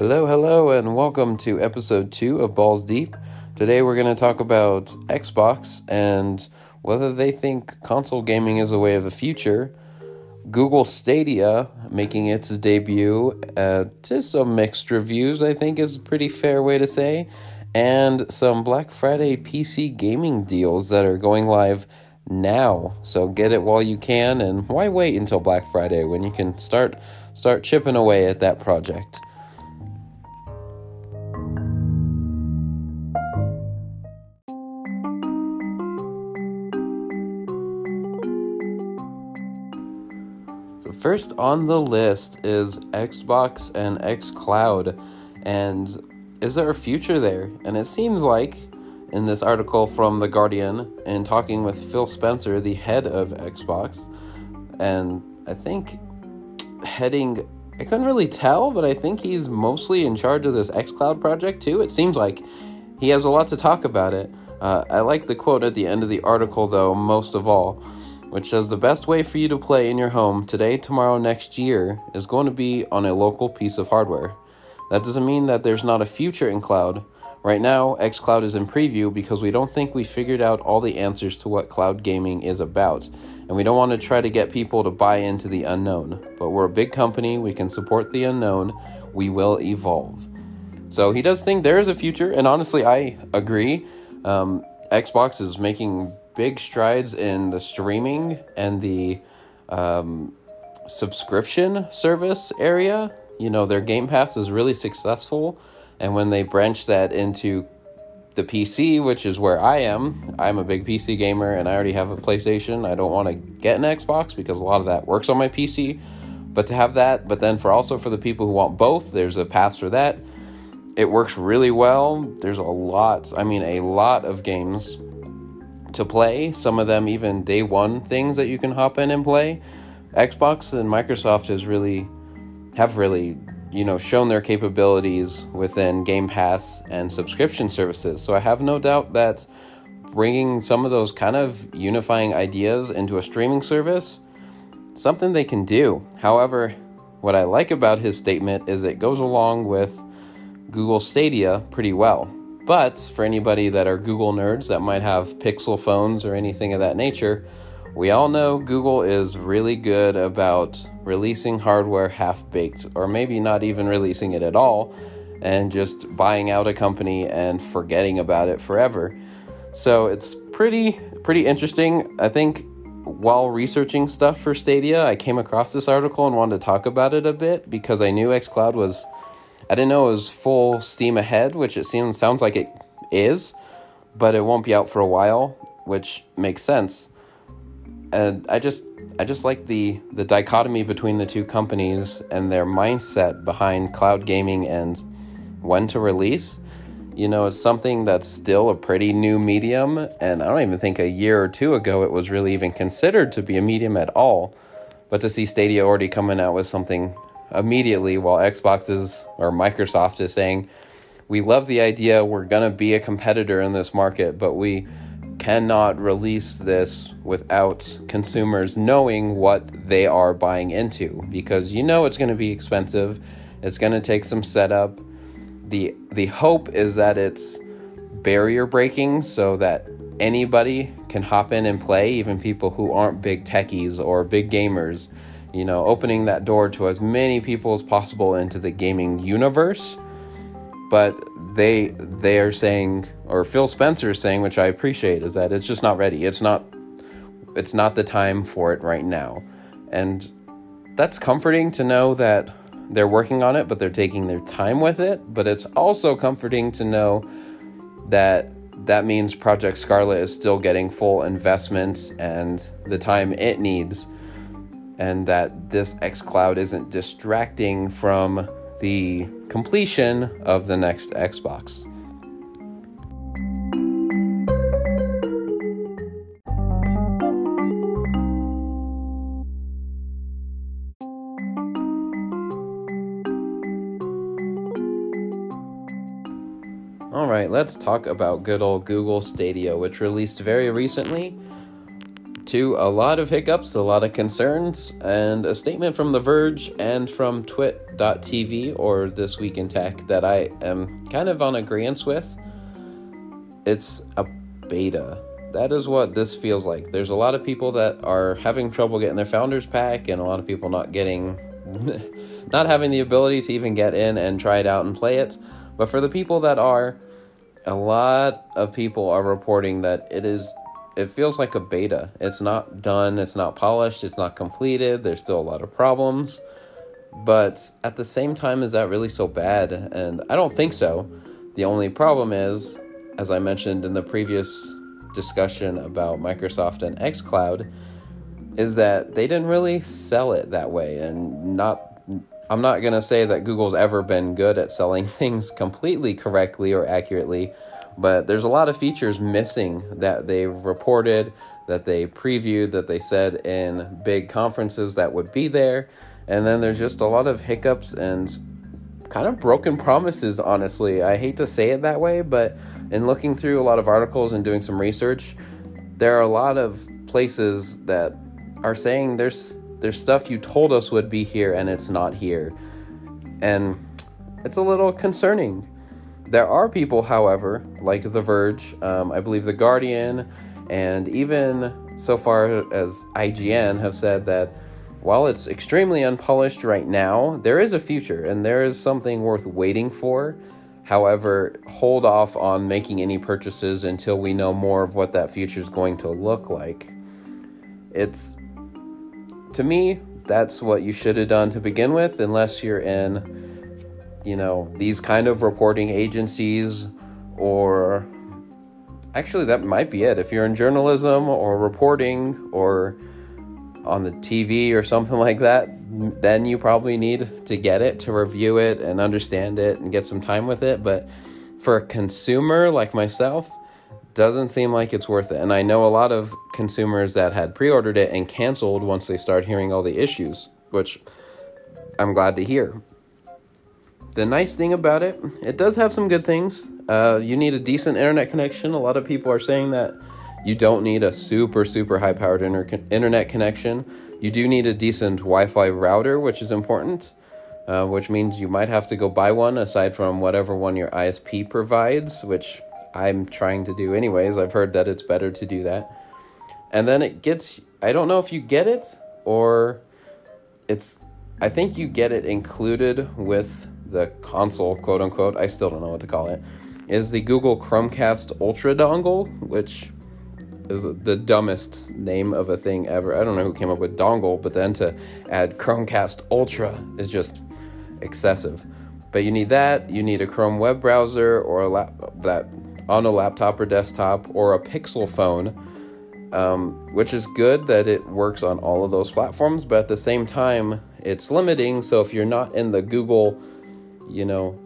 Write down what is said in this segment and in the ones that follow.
Hello, hello, and welcome to episode two of Balls Deep. Today we're going to talk about Xbox and whether they think console gaming is a way of the future, Google Stadia making its debut uh, to some mixed reviews, I think is a pretty fair way to say, and some Black Friday PC gaming deals that are going live now. So get it while you can, and why wait until Black Friday when you can start start chipping away at that project? First on the list is Xbox and xCloud, and is there a future there? And it seems like in this article from The Guardian and talking with Phil Spencer, the head of Xbox, and I think heading, I couldn't really tell, but I think he's mostly in charge of this xCloud project too. It seems like he has a lot to talk about it. Uh, I like the quote at the end of the article though, most of all, which says the best way for you to play in your home today, tomorrow, next year is going to be on a local piece of hardware. That doesn't mean that there's not a future in cloud. Right now, xCloud is in preview because we don't think we figured out all the answers to what cloud gaming is about, and we don't want to try to get people to buy into the unknown. But we're a big company, we can support the unknown, we will evolve. So he does think there is a future, and honestly, I agree. Um, Xbox is making big strides in the streaming and the um, subscription service area. You know, their Game Pass is really successful and when they branch that into the PC, which is where I am, I'm a big PC gamer and I already have a PlayStation. I don't want to get an Xbox because a lot of that works on my PC. But to have that, but then for also for the people who want both, there's a pass for that. It works really well. There's a lot, I mean, a lot of games to play. Some of them even day one things that you can hop in and play. Xbox and Microsoft has really have really you know, shown their capabilities within Game Pass and subscription services. So I have no doubt that bringing some of those kind of unifying ideas into a streaming service, something they can do. However, what I like about his statement is it goes along with Google Stadia pretty well. But for anybody that are Google nerds that might have Pixel phones or anything of that nature, we all know Google is really good about releasing hardware half baked, or maybe not even releasing it at all, and just buying out a company and forgetting about it forever. So it's pretty pretty interesting. I think while researching stuff for Stadia, I came across this article and wanted to talk about it a bit because I knew xCloud was I didn't know it was full steam ahead, which it seems sounds like it is, but it won't be out for a while, which makes sense and I just I just like the the dichotomy between the two companies and their mindset behind cloud gaming and when to release. You know, it's something that's still a pretty new medium, and I don't even think a year or two ago it was really even considered to be a medium at all. But to see Stadia already coming out with something immediately while Xbox is or Microsoft is saying, we love the idea, we're gonna be a competitor in this market, but we cannot release this without consumers knowing what they are buying into because you know it's going to be expensive. It's going to take some setup. The the hope is that it's barrier breaking so that anybody can hop in and play even people who aren't big techies or big gamers you know opening that door to as many people as possible into the gaming universe but they they are saying or Phil Spencer is saying which I appreciate is that it's just not ready. It's not it's not the time for it right now. And that's comforting to know that they're working on it but they're taking their time with it, but it's also comforting to know that that means Project Scarlett is still getting full investments and the time it needs and that this xCloud isn't distracting from the completion of the next Xbox. Alright, let's talk about good old Google Stadia, which released very recently to a lot of hiccups, a lot of concerns, and a statement from The Verge and from Twit.tv or This Week in Tech that I am kind of on agreement with. It's a beta. That is what this feels like. There's a lot of people that are having trouble getting their founders pack, and a lot of people not getting, not having the ability to even get in and try it out and play it. But for the people that are, a lot of people are reporting that it is it feels like a beta. It's not done, it's not polished, it's not completed. There's still a lot of problems. But at the same time, is that really so bad? And I don't think so. The only problem is, as I mentioned in the previous discussion about Microsoft and xCloud, is that they didn't really sell it that way. And not I'm not going to say that Google's ever been good at selling things completely correctly or accurately, but there's a lot of features missing that they reported, that they previewed, that they said in big conferences that would be there. And then there's just a lot of hiccups and kind of broken promises, honestly. I hate to say it that way, but in looking through a lot of articles and doing some research, there are a lot of places that are saying there's there's stuff you told us would be here and it's not here. And it's a little concerning. There are people, however, like The Verge, um, I believe The Guardian, and even so far as IGN have said that while it's extremely unpolished right now, there is a future and there is something worth waiting for. However, hold off on making any purchases until we know more of what that future is going to look like. It's to me, that's what you should have done to begin with, unless you're in, you know, these kind of reporting agencies or actually that might be it. If you're in journalism or reporting or on the TV or something like that, then you probably need to get it to review it and understand it and get some time with it. But for a consumer like myself, doesn't seem like it's worth it. And I know a lot of consumers that had pre ordered it and canceled once they start hearing all the issues, which I'm glad to hear. The nice thing about it, it does have some good things. Uh, you need a decent internet connection. A lot of people are saying that you don't need a super, super high powered inter- internet connection. You do need a decent Wi Fi router, which is important, uh, which means you might have to go buy one aside from whatever one your ISP provides, which I'm trying to do anyways. I've heard that it's better to do that. And then it gets I don't know if you get it or it's I think you get it included with the console, quote unquote. I still don't know what to call it. Is the Google Chromecast Ultra dongle, which is the dumbest name of a thing ever. I don't know who came up with dongle, but then to add Chromecast Ultra is just excessive. But you need that. You need a Chrome web browser or a lap that on a laptop or desktop or a Pixel phone, um, which is good that it works on all of those platforms, but at the same time, it's limiting. So if you're not in the Google, you know,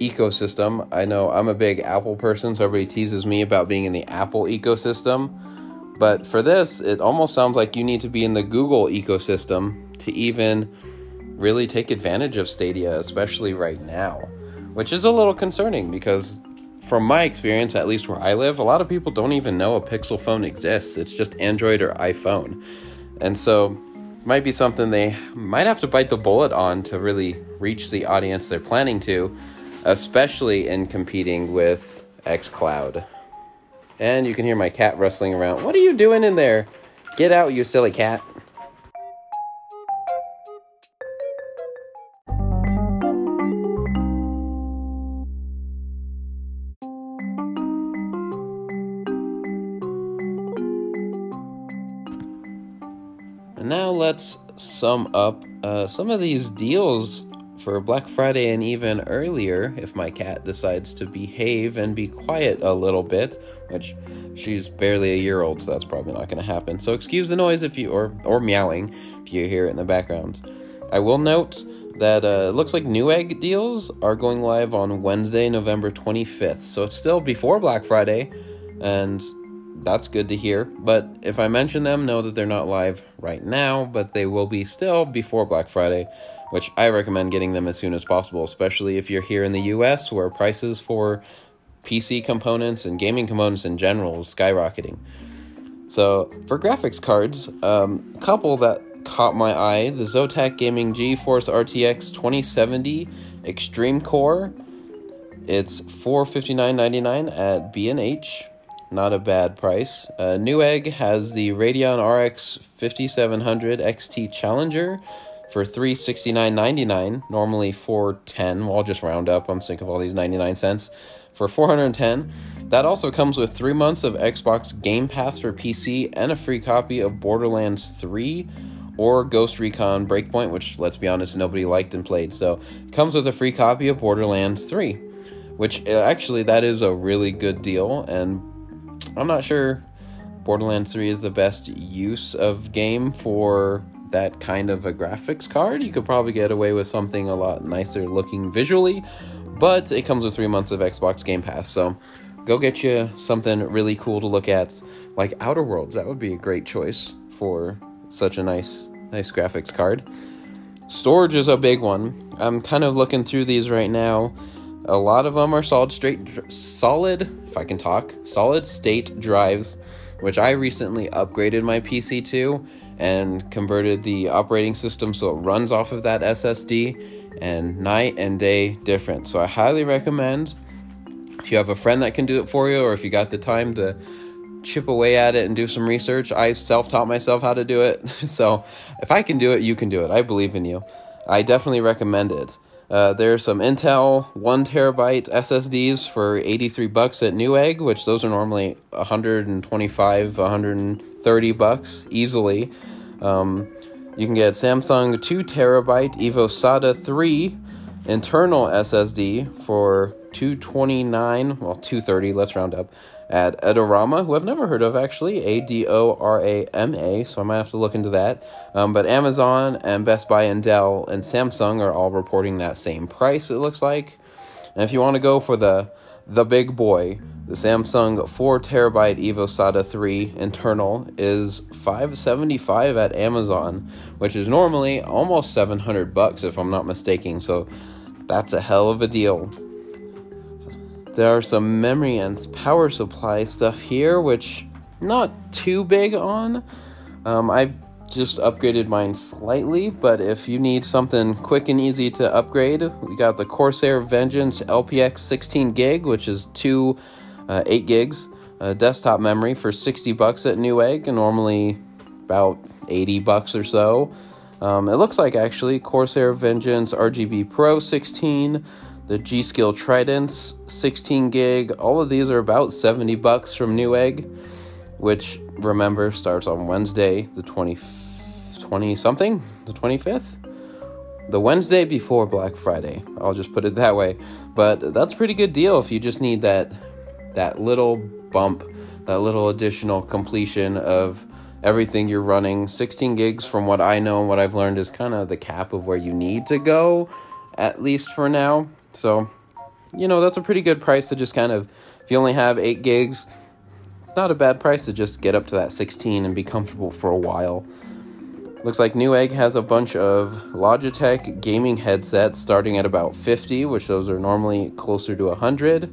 ecosystem, I know I'm a big Apple person, so everybody teases me about being in the Apple ecosystem. But for this, it almost sounds like you need to be in the Google ecosystem to even really take advantage of Stadia, especially right now, which is a little concerning because from my experience, at least where I live, a lot of people don't even know a Pixel phone exists. It's just Android or iPhone. And so might be something they might have to bite the bullet on to really reach the audience they're planning to, especially in competing with xCloud. And you can hear my cat rustling around. What are you doing in there? Get out, you silly cat. Sum up uh, some of these deals for Black Friday and even earlier if my cat decides to behave and be quiet a little bit, which she's barely a year old, so that's probably not going to happen. So excuse the noise if you or or meowing if you hear it in the background. I will note that uh, it looks like Newegg deals are going live on Wednesday, November 25th. So it's still before Black Friday, and that's good to hear. But if I mention them, know that they're not live right now, but they will be still before Black Friday, which I recommend getting them as soon as possible, especially if you're here in the US where prices for PC components and gaming components in general is skyrocketing. So for graphics cards, um, a couple that caught my eye: the Zotac Gaming GeForce RTX 2070 Extreme Core. It's four fifty nine ninety nine at B and H. Not a bad price. Uh, Newegg has the Radeon RX 5700 XT Challenger for three sixty nine ninety nine. Normally four ten. Well, I'll just round up. I'm sick of all these ninety nine cents. For four hundred ten. That also comes with three months of Xbox Game Pass for PC and a free copy of Borderlands 3 or Ghost Recon Breakpoint, which, let's be honest, nobody liked and played. So, comes with a free copy of Borderlands 3, which uh, actually that is a really good deal. And I'm not sure Borderlands 3 is the best use of game for that kind of a graphics card. You could probably get away with something a lot nicer looking visually, but it comes with three months of Xbox Game Pass. So, go get you something really cool to look at, like Outer Worlds. That would be a great choice for such a nice, nice graphics card. Storage is a big one. I'm kind of looking through these right now. A lot of them are solid straight, solid, if I can talk, solid state drives, which I recently upgraded my PC to and converted the operating system so it runs off of that SSD and night and day different. So I highly recommend if you have a friend that can do it for you, or if you got the time to chip away at it and do some research, I self taught myself how to do it. so if I can do it, you can do it. I believe in you. I definitely recommend it. Uh, there's some Intel one terabyte SSDs for 83 bucks at Newegg, which those are normally 125, 130 bucks easily. Um, you can get Samsung 2 terabyte Evo SATA 3 internal SSD for 229, well 230, let's round up, at Adorama, who I've never heard of actually, A D O R A M A, so I might have to look into that. Um, but Amazon and Best Buy and Dell and Samsung are all reporting that same price, it looks like. And if you want to go for the the big boy, the Samsung 4 terabyte Evo SATA 3 internal is 575 at Amazon, which is normally almost 700 bucks if I'm not mistaken. So that's a hell of a deal. There are some memory and power supply stuff here, which not too big on. Um, I just upgraded mine slightly, but if you need something quick and easy to upgrade, we got the Corsair Vengeance LPX 16 gig, which is two uh, 8 gigs uh, desktop memory for 60 bucks at Newegg, and normally about 80 bucks or so. Um, it looks like actually Corsair Vengeance RGB Pro 16, the G Skill Tridents 16 gig. All of these are about 70 bucks from Newegg, which remember starts on Wednesday, the 20, 20 something, the 25th. The Wednesday before Black Friday. I'll just put it that way. But that's a pretty good deal if you just need that that little bump, that little additional completion of everything you're running. 16 gigs, from what I know and what I've learned, is kind of the cap of where you need to go, at least for now. So, you know, that's a pretty good price to just kind of, if you only have 8 gigs, not a bad price to just get up to that 16 and be comfortable for a while. Looks like Newegg has a bunch of Logitech gaming headsets starting at about 50, which those are normally closer to 100.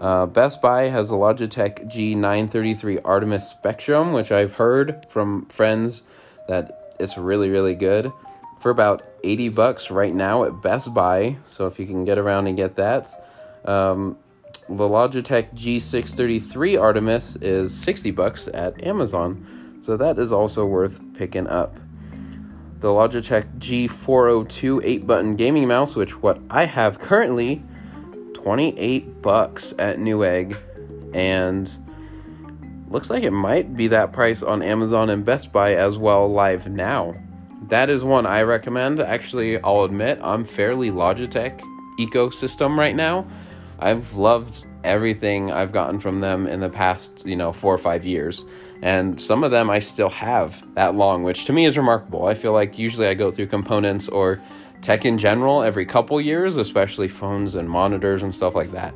Uh, Best Buy has a Logitech G933 Artemis Spectrum, which I've heard from friends that it's really, really good for about 80 bucks right now at Best Buy. So if you can get around and get that. Um, the Logitech G633 Artemis is 60 bucks at Amazon. So that is also worth picking up. The Logitech G402 8 button gaming mouse, which what I have currently 28 bucks at Newegg and looks like it might be that price on Amazon and Best Buy as well live now. That is one I recommend. Actually, I'll admit I'm fairly Logitech ecosystem right now. I've loved everything I've gotten from them in the past, you know, 4 or 5 years. And some of them I still have that long, which to me is remarkable. I feel like usually I go through components or tech in general every couple years, especially phones and monitors and stuff like that.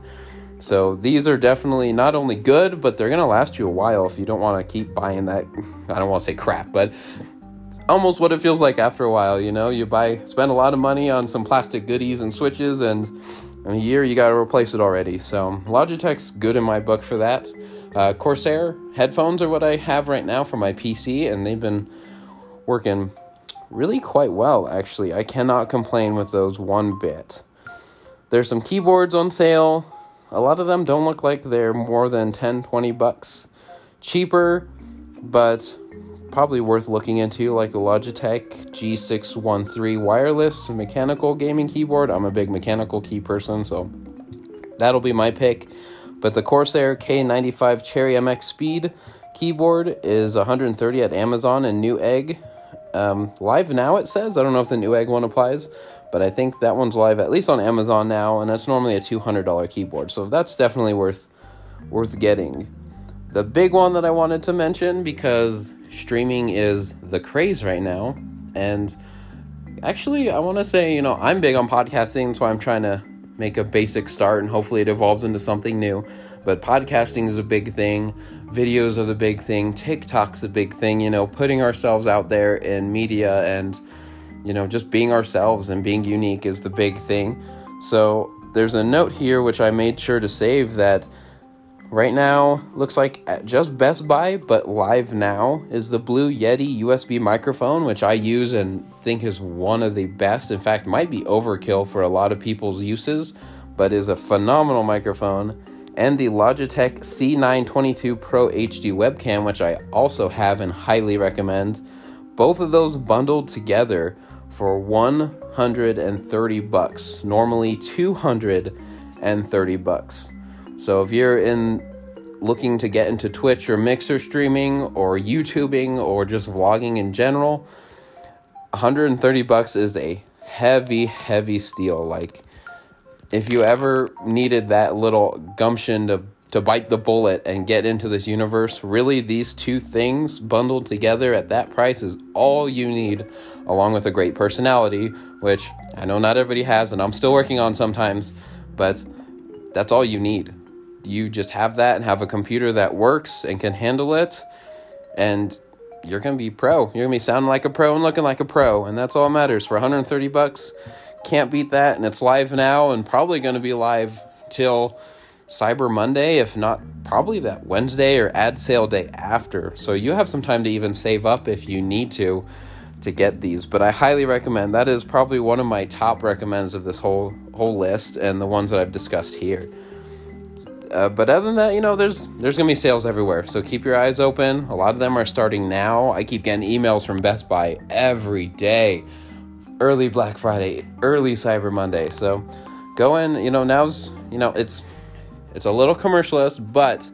So these are definitely not only good, but they're gonna last you a while if you don't want to keep buying that. I don't want to say crap, but almost what it feels like after a while. You know, you buy, spend a lot of money on some plastic goodies and switches, and in a year you got to replace it already. So Logitech's good in my book for that. Uh, Corsair headphones are what I have right now for my PC, and they've been working really quite well, actually. I cannot complain with those one bit. There's some keyboards on sale. A lot of them don't look like they're more than 10, 20 bucks cheaper, but probably worth looking into, like the Logitech G613 wireless mechanical gaming keyboard. I'm a big mechanical key person, so that'll be my pick. But the Corsair K95 Cherry MX Speed keyboard is 130 at Amazon and Newegg. Um, live now, it says. I don't know if the Newegg one applies, but I think that one's live at least on Amazon now, and that's normally a $200 keyboard. So that's definitely worth worth getting. The big one that I wanted to mention because streaming is the craze right now, and actually, I want to say, you know, I'm big on podcasting, so I'm trying to make a basic start and hopefully it evolves into something new. But podcasting is a big thing, videos are the big thing, TikTok's a big thing, you know, putting ourselves out there in media and, you know, just being ourselves and being unique is the big thing. So there's a note here which I made sure to save that Right now, looks like just Best Buy, but live now is the Blue Yeti USB microphone, which I use and think is one of the best. In fact, might be overkill for a lot of people's uses, but is a phenomenal microphone. And the Logitech C922 Pro HD webcam, which I also have and highly recommend. Both of those bundled together for 130 bucks, normally 230 bucks. So if you're in looking to get into Twitch or Mixer streaming or YouTubing or just vlogging in general, 130 bucks is a heavy heavy steal. Like if you ever needed that little gumption to to bite the bullet and get into this universe, really these two things bundled together at that price is all you need along with a great personality, which I know not everybody has and I'm still working on sometimes, but that's all you need you just have that and have a computer that works and can handle it and you're gonna be pro. You're gonna be sounding like a pro and looking like a pro and that's all that matters. For 130 bucks can't beat that and it's live now and probably gonna be live till cyber monday if not probably that wednesday or ad sale day after. So you have some time to even save up if you need to to get these but i highly recommend that is probably one of my top recommends of this whole whole list and the ones that i've discussed here uh, but other than that, you know, there's there's gonna be sales everywhere. So keep your eyes open. A lot of them are starting now. I keep getting emails from Best Buy every day. Early Black Friday, early Cyber Monday. So go in. You know, now's you know it's it's a little commercialist, but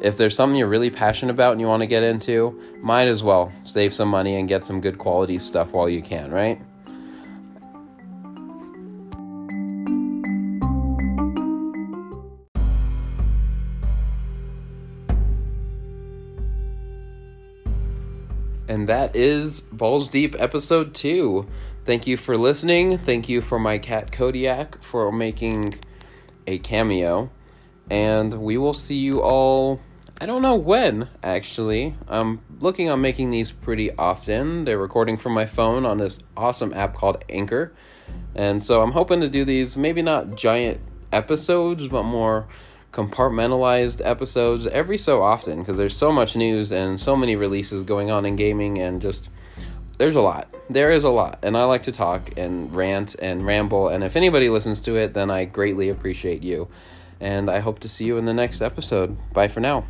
if there's something you're really passionate about and you want to get into, might as well save some money and get some good quality stuff while you can, right? That is Balls Deep episode 2. Thank you for listening. Thank you for my cat Kodiak for making a cameo. And we will see you all. I don't know when, actually. I'm looking on making these pretty often. They're recording from my phone on this awesome app called Anchor. And so I'm hoping to do these, maybe not giant episodes, but more compartmentalized episodes every so often because there's so much news and so many releases going on in gaming and just there's a lot. There is a lot. And I like to talk and rant and ramble. And if anybody listens to it, then I greatly appreciate you. And I hope to see you in the next episode. Bye for now.